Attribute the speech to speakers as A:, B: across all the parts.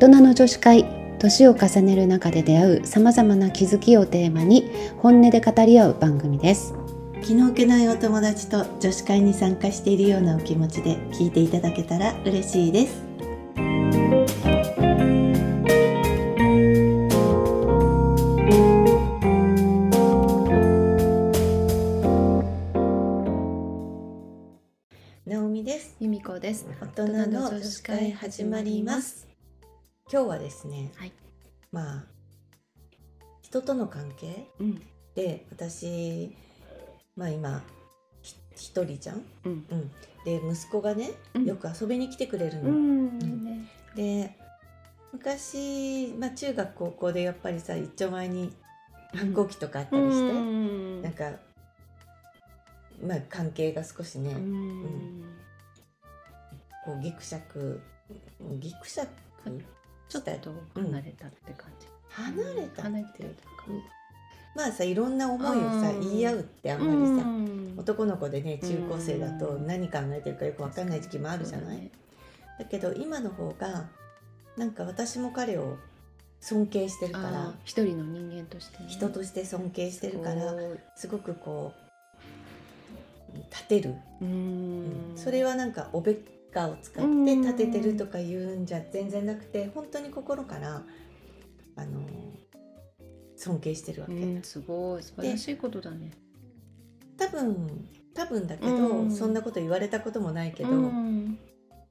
A: 人の女子会年を重ねる中で出会うさまざまな気づきをテーマに本音で語り合う番組です。
B: 気の置けないお友達と女子会に参加しているようなお気持ちで聞いていただけたら嬉しいです。なおみです。
A: 由美子です。
B: 大人の女子会始まります今日はですね
A: はい。
B: まあ人との関係
A: うん。
B: で私まあ今ひ一人じゃん、
A: うん。
B: うん、で息子がね
A: うん。
B: よく遊びに来てくれる
A: う
B: の、
A: ん。
B: で昔、まあ、中学高校でやっぱりさ一丁前に反抗期とかあったりして、
A: ん
B: なんかまあ関係が少しね、
A: うん。
B: こうギクシャクギクシャク
A: ちょっと離れたって感じ、
B: 離れた？
A: 離れてる
B: まあさいろんな思いをさ
A: うん。
B: 言い合うってあんまりさ、
A: うん。
B: 男の子でね中高生だと
A: うん。
B: 何考えてるかよく分かんない時期もあるじゃない、
A: ね。
B: だけど今の方がなんか私も彼を尊敬してるか
A: あ
B: ら
A: ー一人の人間としてね、
B: 人として尊敬してるから
A: す
B: すごくこう立てる、
A: うん。
B: それはなんかおべっかを使って立ててるとか言うんじゃ全然なくて本当に心からあの尊敬してるわけ、
A: うんすごい。素晴らしいことだね。
B: 多分多分だけど、
A: うん。
B: そんなこと言われたこともないけど、
A: うん。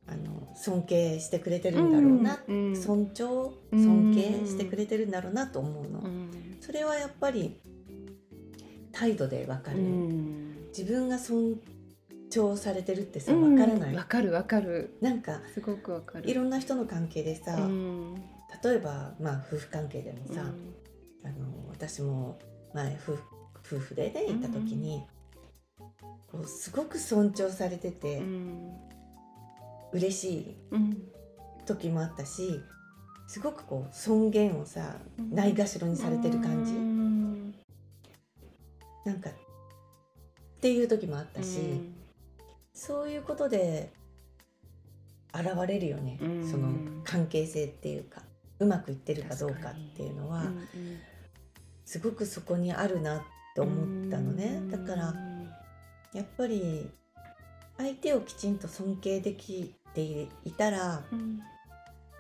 B: あの尊敬してくれてるんだろうな、
A: うん。
B: 尊重
A: うん。
B: 尊敬してくれてるんだろうなと思うの、
A: うん。
B: それはやっぱり態度でわかる、
A: うん。
B: 自分が尊重されてるってさわからない、
A: わかるわかる。
B: なんか
A: すごくわかる。
B: いろんな人の関係でさ、
A: うん。
B: 例えばまあ夫婦関係でもさ、あの私も前夫婦夫婦でね行った時に、こうすごく尊重されてて
A: うん。
B: 嬉しい
A: うん。
B: 時もあったしすごくこう尊厳をさ
A: うん。
B: ないがしろにされてる感じ、
A: うん。
B: なんかっていう時もあったし、
A: うん
B: そういうことで現れるよね、
A: うん。
B: その関係性っていうかうまくいってるかどうかっていうのは、
A: うん
B: すごくそこにあるなって思ったのね、だからやっぱり相手をきちんと尊敬できていたら
A: うん。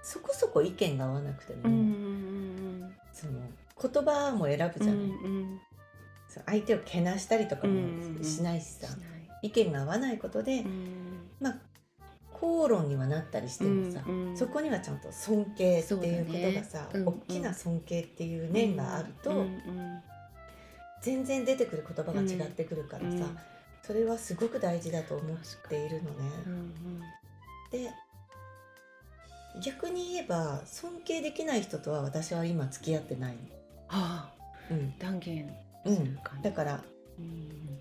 B: そこそこ意見が合わなくても、
A: うんうん
B: その言葉も選ぶじゃない、
A: うん
B: そう相手をけなしたりとかも
A: うん。
B: しないしさ、
A: しない
B: 意見が合わないことで、
A: うん。
B: まあ口論にはなったりしてもさ、
A: うんうん。
B: そこにはちゃんと尊敬っていうことがさ、
A: ねうん
B: 大きな尊敬っていう念があると、
A: うんうん
B: 全然出てくる言葉が違ってくるからさ、
A: うん
B: それはすごく大事だと思っているのね。
A: うん
B: で逆に言えば尊敬できない人とは私は今付き合ってないの。
A: はあ。
B: うん。
A: 断言
B: うん。だから
A: うん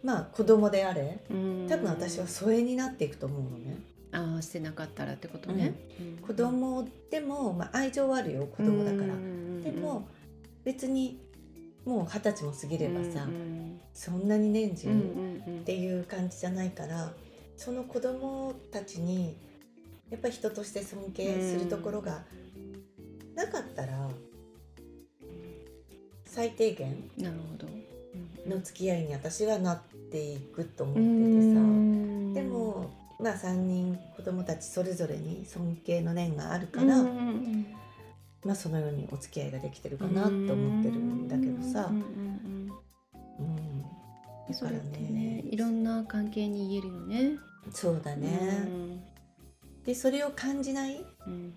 B: まあ子供であれ
A: うん。
B: 多分私は疎遠になっていくと思うのね。
A: ああしてなかったらってことね。うん。
B: 子供でも、まあ、愛情はあるよ子供だから。
A: うん
B: でも別にもう二十歳も過ぎればさ、
A: うん
B: そんなに年中っ
A: うん
B: ていう感じじゃないからその子供たちにやっぱり人として尊敬するところがなかったら最低限
A: なるほど
B: の付き合いに私はなっていくと思って
A: う
B: て
A: ん。
B: さでもまあ3人子供たちそれぞれに尊敬の念があるから、
A: うん
B: まあそのようにお付き合いができてるかなと思ってるんだけどさ。だから
A: ね。
B: ね
A: いろんな関係に言えるよね。
B: そうだね、でそれを感じない、
A: うん。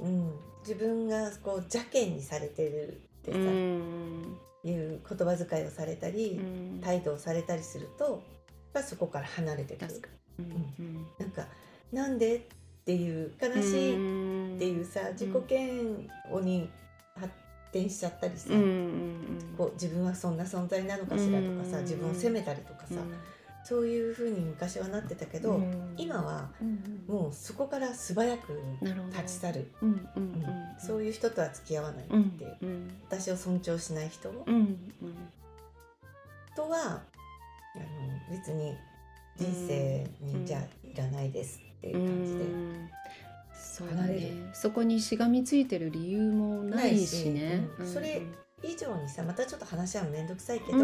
B: うん、自分がこう邪険にされてるってさ、
A: うん
B: いう言葉遣いをされたり、
A: うん。
B: 態度をされたりするとそこから離れてく。る
A: うん。
B: なんかなんでっていう悲しいっていうさ、自己嫌悪に発展しちゃったりさ、こう自分はそんな存在なのかしらとかさ、
A: うん。
B: 自分を責めたりとかさ、そういうふうに昔はなってたけど、
A: うん。
B: 今は
A: うん
B: もうそこから素早く立ち去る、
A: うんうん
B: うんそういう人とは付き合わないって
A: う。
B: 私を尊重しない人
A: うんうん。
B: とはあの別に人生にじゃあいらないですっていう感じで、
A: そうね。そこにしがみついてる理由もないしね。
B: しうん。それ以上にさまたちょっと話は面倒くさいけ
A: け
B: ど、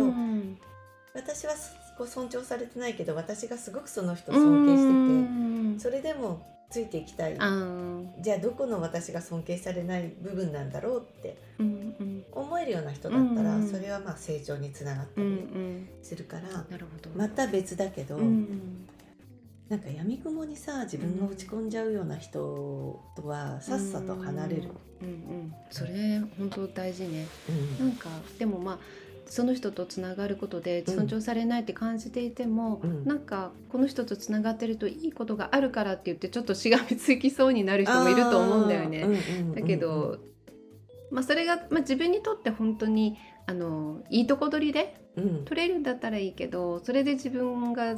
B: 私はすごい尊重されてないけど私がすごくその人を尊敬してて、それでもついていきたい。じゃあどこの私が尊敬されない部分なんだろうって思えるような人だったら、
A: うん
B: それはまあ成長につながったり
A: ん
B: するから。また別だけど、
A: うん
B: なんか闇雲にさ自分が落ち込んじゃうような人とはさっさと離れる。
A: うんうん、それ本当大事ね。
B: うん。
A: なんかでもまあその人とつながることで
B: うん。
A: 尊重されないって感じていても、
B: うん。
A: なんかこの人とつながってるといいことがあるからって言ってちょっとしがみつきそうになる人もいると思うんだよね。だけど、まあ、それが、まあ、自分にとって本当にあのいいとこ取りで
B: うん。
A: 取れるんだったらいいけどそれで自分が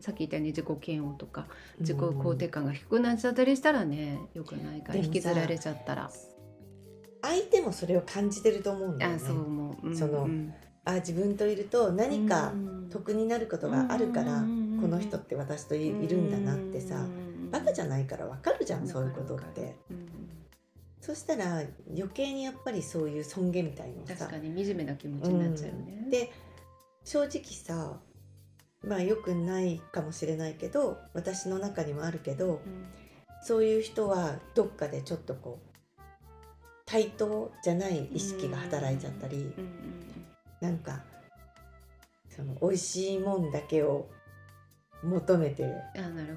A: さっき言ったように自己嫌悪とか自己肯定感が低くなっちゃったりしたらねよくないから引きずられちゃったら。
B: 相手もそれを感じてると思うんだよね。
A: あそう思う、うん
B: その
A: うん。
B: あ自分といると何か
A: うん。
B: 得になることがあるから、
A: うん
B: この人って私といいるんだなってさ、バカじゃ
A: い
B: ないからわかるじゃん、そういうことって。そしたら余計にやっぱりそういう尊厳みたいのをさ
A: 確かに惨めな気持ちになっちゃうよね。
B: うん。で正直さまあよくないかもしれないけど私の中にもあるけど
A: うん。
B: そういう人はどっかでちょっとこう対等じゃない意識が働いちゃったり、
A: うんうん
B: なんかその美味しいもんだけを求めて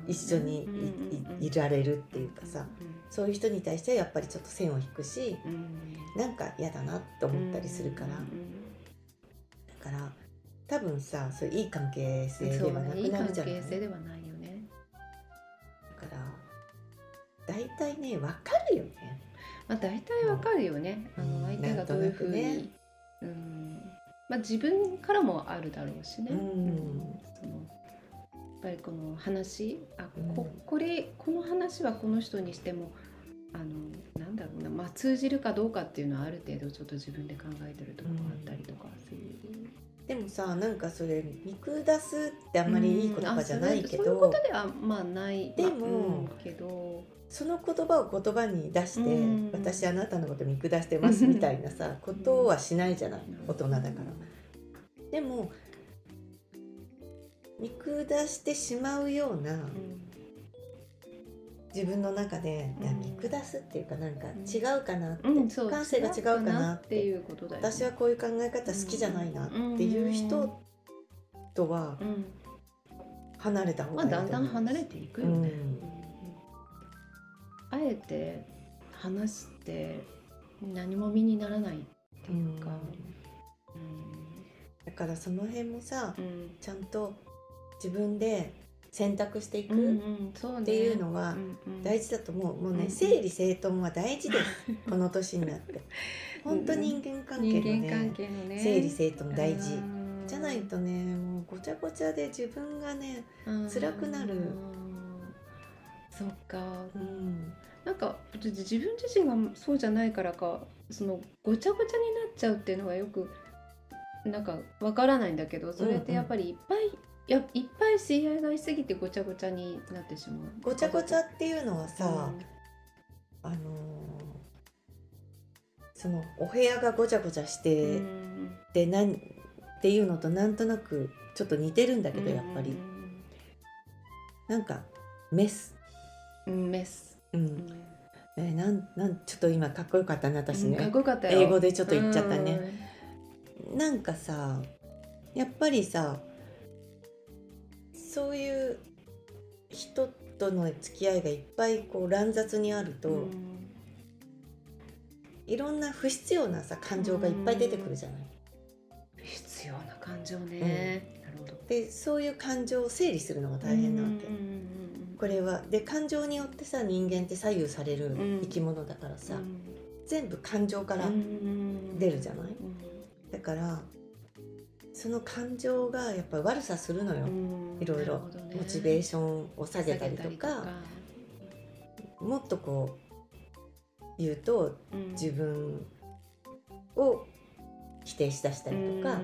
B: 一緒にい,い、
A: うんうんうん
B: いられるっていうかさ
A: うん
B: そういう人に対してはやっぱりちょっと線を引くし
A: うん
B: なんか嫌だなって思ったりするから、
A: うん
B: だから多分さそういういい関係性ではなくなるじゃない？
A: 係性ではないよね。
B: だから大体ね分かるよね。
A: まあ大体わかるよね。あ
B: うん。
A: の相手がどういうふうに、
B: ね。
A: うん。まあ自分からもあるだろうしね。
B: うん。
A: そのやっぱりこの話。あこ
B: うん。
A: これこの話はこの人にしてもあのなんだろうな、まあ、通じるかどうかっていうのはある程度ちょっと自分で考えてるところがあったりとかする。
B: でもさなんかそれ見下すってあんまりいい言葉じゃないけ
A: うんあそういうこ
B: ど
A: とではまあない
B: でも
A: けど。
B: その言葉を言葉に出して
A: うん。
B: 私あなたのこと見下してますみたいなさことはしないじゃない大人だから。でも見下してしまうような
A: うん
B: 自分の中で、見下すっていうかなんか
A: うん。
B: 違うかなって、
A: うん、
B: 感性が違うかなっ
A: ってていうことだよね、
B: 私はこういう考え方好きじゃないなっていう人とは
A: うん、
B: 離れた方
A: まあ
B: がいいと思う
A: だんだん離れていくよね、
B: うん。
A: あえて話して何も身にならないっていうか、
B: だからその辺もさちゃんと自分で選択していくっていうのは大事だと思う、もうね、
A: うん
B: 整理整頓は大事です。この年になって。本当人間関係の
A: 人間関
B: ね
A: 係のね。
B: 整理整頓大事。
A: うん
B: じゃないとねもうごちゃごちゃで自分がね
A: うん。
B: 辛くなる。
A: そっか。
B: うん。
A: なんか自分自身がそうじゃないからかそのごちゃごちゃになっちゃうっていうのがよくなんかわからないんだけどそれってやっぱりいっぱい、いやいっぱい知り合いがいすぎてごちゃごちゃになってしまう。
B: ごちゃごちゃっていうのはさ、あのーそのお部屋がごちゃごちゃし
A: う
B: て、
A: ん。
B: でなんっていうのとなんとなくちょっと似てるんだけどやっぱり、なんかメス、
A: うんうんメス、
B: うん。
A: うん。
B: えーなんなんちょっと今かっこよかったね私ね、
A: かっこよかったよ。
B: 英語でちょっと言っちゃったね、なんかさやっぱりさそういう人との付き合いがいっぱいこう乱雑にあると、
A: うん。
B: いろんな不必要なさ感情がいっぱい出てくるじゃない。
A: 必要な感情ね、なるほど。
B: でそういう感情を整理するのが大変なわけ。
A: うんうんうん
B: これはで感情によってさ人間って左右される
A: うん。
B: 生き物だからさ、
A: うん。
B: 全部感情から
A: うん
B: 出るじゃない、
A: うん。
B: だからその感情がやっぱり悪さするのよ、
A: うん
B: いろいろモチベーションを下げたりとかもっとこう言うと
A: うん。
B: 自分を否定しだしたりとか、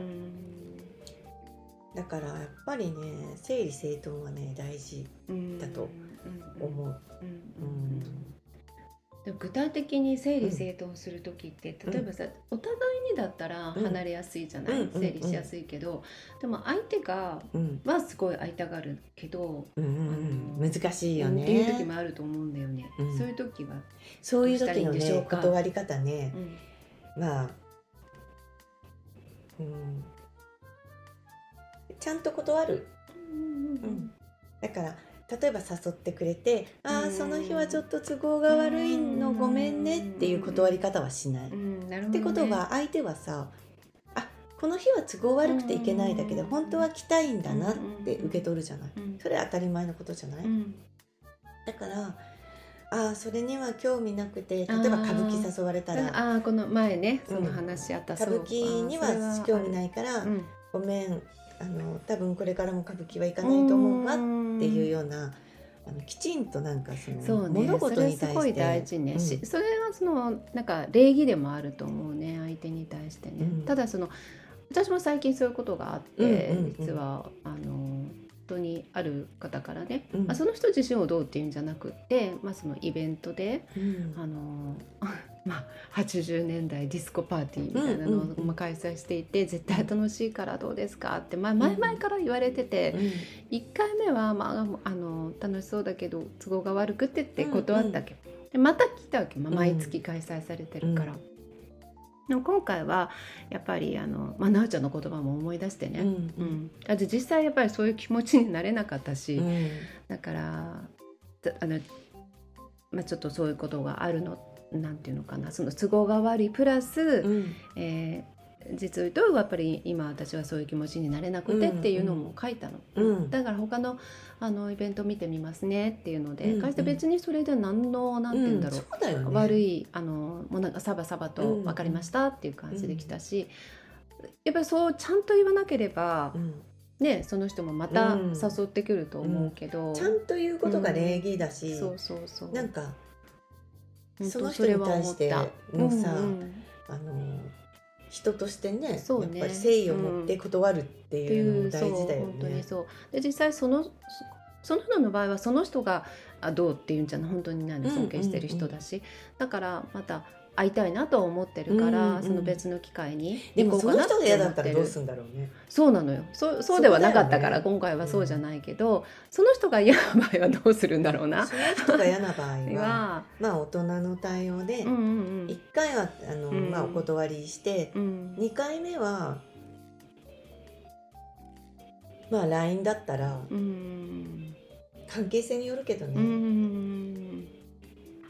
B: だからやっぱりね整理整頓はね大事
A: うん。
B: だと
A: うん。
B: 思う。
A: うん。
B: うん
A: でも具体的に整理整頓する時って、
B: うん。
A: 例えばさ、お互いにだったら
B: うん。
A: 離れやすいじゃない、
B: うん
A: 整理しやすいけど、でも相手が
B: うん。
A: はすごい会いたがるけど、
B: うん難しいよね。
A: っていう時もあると思うんだよね、
B: うん。
A: そういう時は、
B: そういう時のね
A: か
B: 断り方ね。
A: うん。
B: まあうん。ちゃんと断る。
A: うん。
B: だから例えば誘ってくれて「ああ
A: うん。
B: その日はちょっと都合が悪いのごめんね」っていう断り方はしない。っ
A: うんなね。
B: てことは相手はさあこの日は都合悪くていけないだけど
A: うん。
B: 本当は来たいんだなって受け取るじゃない。
A: うん。
B: それは当たり前のことじゃない、
A: うん。
B: だからああそれには興味なくて例えば歌舞伎誘われたら
A: ああこの前ねその話あった、
B: 歌舞伎には興味ないいから、
A: うん。
B: ごめんあの多分これからも歌舞伎は行かないと思うわっていうような、あのきちんとなんかその
A: そうね
B: 物事に対して。
A: それすごい大事ね、
B: うん。
A: しそれはそのなんか礼儀でもあると思うね相手に対してね、
B: うん。
A: ただその私も最近そういうことがあって、
B: うんうんうん。
A: 実はあの本当にある方からね、
B: うん。
A: まあ、その人自身をどうっていうんじゃなくって、まあ、そのイベントで
B: うん。
A: あのまあ、80年代ディスコパーティーみたいなの
B: うんうんうん。
A: をまあ開催していて、絶対楽しいからどうですか？って、まあ、前々から言われてて、1回目は、まあ、あの楽しそうだけど都合が悪くてって断ったわけ、でまた来たわけ、まあ、
B: うん。
A: 毎月開催されてるから。でも今回はやっぱりあの、まあ、なおちゃんの言葉も思い出してね、
B: うん
A: うん。だって実際やっぱりそういう気持ちになれなかったし、
B: うん。
A: だからたあの、まあ、ちょっとそういうことがあるのなんていうのかなその都合が悪いプラス、
B: うん。
A: えー実を言うとやっぱり今私はそういう気持ちになれなくてっていうのも書いたの、
B: うん。
A: だから他のあのイベント見てみますねっていうので、
B: うん
A: 書いて別にそれで何のなんて言うんだろう、
B: そうだよね。
A: 悪いあのもうなんかサバサバと
B: うん
A: 分かりましたっていう感じで来たし、やっぱりそうちゃんと言わなければ
B: う、ん。
A: ね、その人もまた
B: うん。
A: 誘ってくると思うけど、
B: ちゃんと言うことが礼儀だし、
A: そうそうそう。
B: なんかその人に対して
A: それは思った
B: のさ
A: うんうん。
B: あの人としてね
A: そうね。
B: やっぱり誠意を持って断るっていうのも大事だよ
A: そう本当に
B: ね。
A: そう。で実際そのそその人の場合はその人があどうっていうんじゃない？本当に何？
B: うん
A: 尊敬してる人だし、だからまた会いたいなとは思ってるから、
B: うんうん
A: その別の機会に
B: でもその人が嫌だったらどう
A: る
B: するんだろうね。
A: そうなのよそうそうではなかったから、
B: ね。
A: 今回はそうじゃないけど、その人が嫌な場合はどうするんだろうな。
B: その人が嫌な場合は
A: は
B: まあ大人の対応で
A: うんうん
B: 1回はあの、
A: うん。
B: まあ、お断りして
A: うん。うん
B: 2回目はまあ LINE だったら
A: うん。
B: 関係性によるけどね、
A: うんうん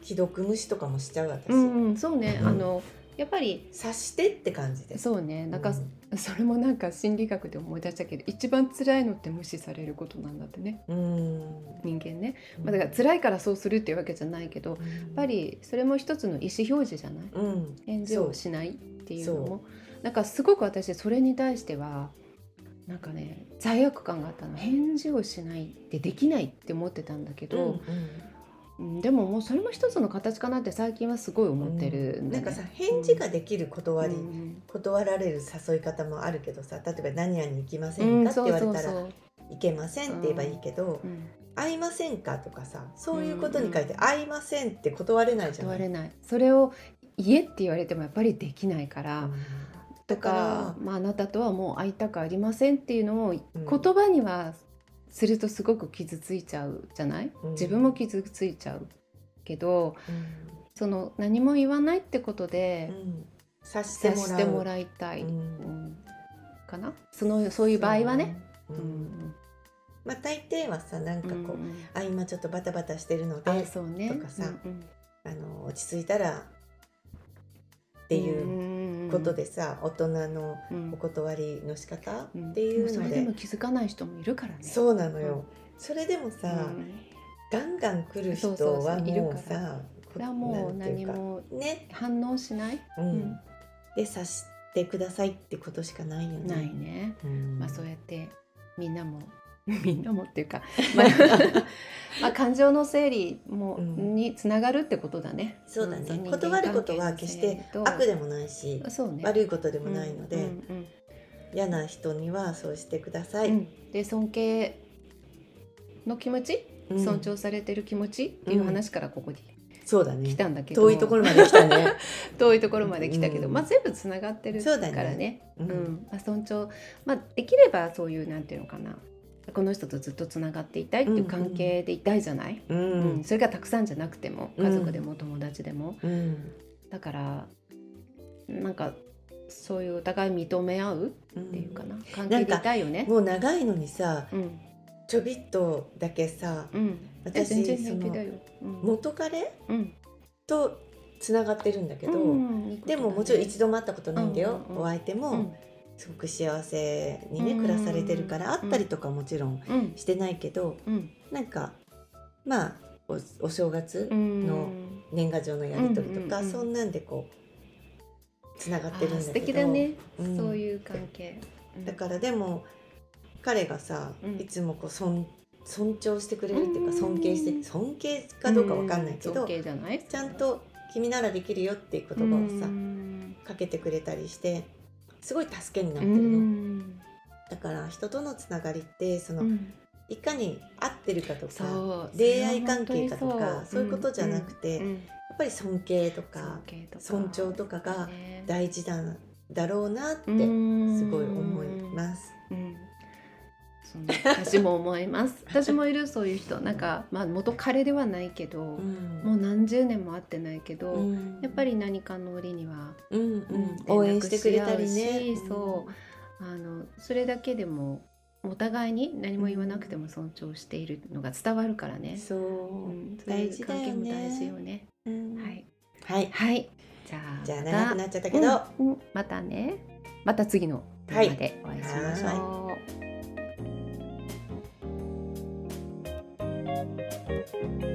B: 既読無視とかもしちゃう私、
A: うんうんそうね、
B: うん。
A: あのやっぱり
B: 察してって感じで。
A: そうね。なんか、
B: うん
A: それもなんか心理学で思い出したけど一番辛いのって無視されることなんだってね。
B: うん。
A: 人間ね、まあ、だから辛いからそうするっていうわけじゃないけどやっぱりそれも一つの意思表示じゃない？
B: うん。
A: 返事をしないっていうの
B: そ
A: もなんかすごく私それに対してはなんかね罪悪感があったの。返事をしないってできないって思ってたんだけ
B: うん
A: ど、うんでももうそれも一つの形かなって最近はすごい思ってる
B: うんん
A: だね。
B: なんかさ返事ができる断り、
A: うん。
B: 断られる誘い方もあるけどさ例えば「何々行きませ
A: うんん
B: か?」って言われたら
A: そうそう「
B: 行けません」って言えばいいけど
A: そううん「
B: 会いませんか?」とかさそういうことに書いて「
A: うん。
B: 会いません」って断れないじゃない？
A: 断れない。それを言えって言われてもやっぱりできないから、
B: うん。
A: と
B: だか
A: か、まあ、あなたとはもう会いたくありませんっていうのを言
B: うん。
A: 葉にはするとすごく傷ついちゃうじゃない、
B: うん。
A: 自分も傷ついちゃうけどその何も言わないってこと
B: う
A: で
B: んうん。察して
A: 察
B: もら
A: いたい、
B: うん。
A: うんかな？そのそういう場合はね。
B: まあ大抵はさなんかこう、
A: うん
B: あ今ちょっとバタバタしてるので
A: あそうね。
B: とかさ
A: うんうん
B: あの落ち着いたらっていうことでさ、大人の
A: うん。
B: お断りの仕方
A: うん。
B: っていう
A: で。もそ
B: ので,、
A: れでも気づかない人もいるからね。
B: そうなのよ、
A: うん。
B: それでもさ、
A: うん。
B: ガンガン来る人はい
A: るから。
B: もうさ
A: それはもう何も
B: ね、
A: 反応しない、
B: うん。
A: うん。
B: で察してくださいってことしかないよね。
A: ないね。
B: うん。
A: まあそうやってみんなも みんなもっていうか、まあ まあ感情の整理も、
B: うん。
A: につながるってことだね。
B: そうだね。
A: ん。
B: 断ることは決して悪
A: で
B: でもないし
A: ね。
B: 悪いことでもないので、
A: うんうん
B: 嫌な人にはそうしてください。
A: うん。うんで尊敬の気持ち、
B: うん。
A: 尊重されてる気持ちっていう話からここに
B: そうだね。
A: 来たんだけど。
B: 遠いところまで来たね。
A: 遠いところまで来たけど、
B: うん。
A: まあ全部つながってるか
B: そうだね。
A: らね
B: う
A: うんん。まあ、尊重、まあ、できればそういうなんていうのかなこの人とずっとつながっていたいっていう関係でいたいじゃない、
B: う
A: うん。
B: ん
A: それがたくさんじゃなくても
B: うん。
A: 家族でも友達でも、
B: うん。
A: だからなんかそういうお互い認め合う
B: う
A: っていうか
B: ん。
A: な関係でいたいよね。
B: もう長いのにさ
A: うん。
B: ちょびっとだけさ
A: うん、
B: 私
A: 全然
B: 元彼？
A: うん。
B: とつながってるんだけど、でももちろん一度も会ったことないんだよ、
A: うんうんうん。
B: お相手も。
A: うん
B: すごく幸せにね、
A: うん。
B: 暮らされてるから会ったりとかもちろん
A: うん。
B: してないけど、
A: うん。
B: なんかまあおお正月
A: うん。
B: の年賀状のやり取りとか、そんなんでこうつながってるんだけど。
A: 素敵だね、
B: うん。
A: そういう関係。うん。
B: だからでも彼がさ、
A: うん。
B: いつもこう尊尊重してくれるっていうか
A: うん。
B: 尊敬して尊敬かどうかわかんないけど、
A: 尊敬じゃない？
B: ちゃんと「君ならできるよ」っていう言葉をさ、
A: うん。
B: かけてくれたりしてすごい助けになっ
A: う
B: てるの、
A: ん。
B: だから人とのつながりってその、
A: うん。
B: いかに合ってるかとか恋愛関係かとか
A: そ
B: ういうことじゃなくて
A: うんうん
B: やっぱり尊敬とか
A: 尊
B: 重とかが
A: ね。
B: 大事だだろうなってす
A: うん。
B: ごい思います。
A: うんそ私も思います。私もいるそういう人。なんか、まあ、元彼ではないけど、
B: うん。
A: もう何十年も会ってないけど、
B: うん。
A: やっぱり何かの折には
B: うんうん。
A: うん
B: 応援してくれたりね。
A: そう。あのそれだけでもお互いに何も言わなくても尊重しているのが伝わるからね。
B: そう、
A: うん、
B: 大事だよ
A: 関係も
B: ね
A: 大事よね。
B: うん。
A: はい、
B: はい。
A: はい、じゃあ
B: じゃあ長くなっちゃったけど、
A: うんうん。またね。また次の動画でお会いしましょう。Bye.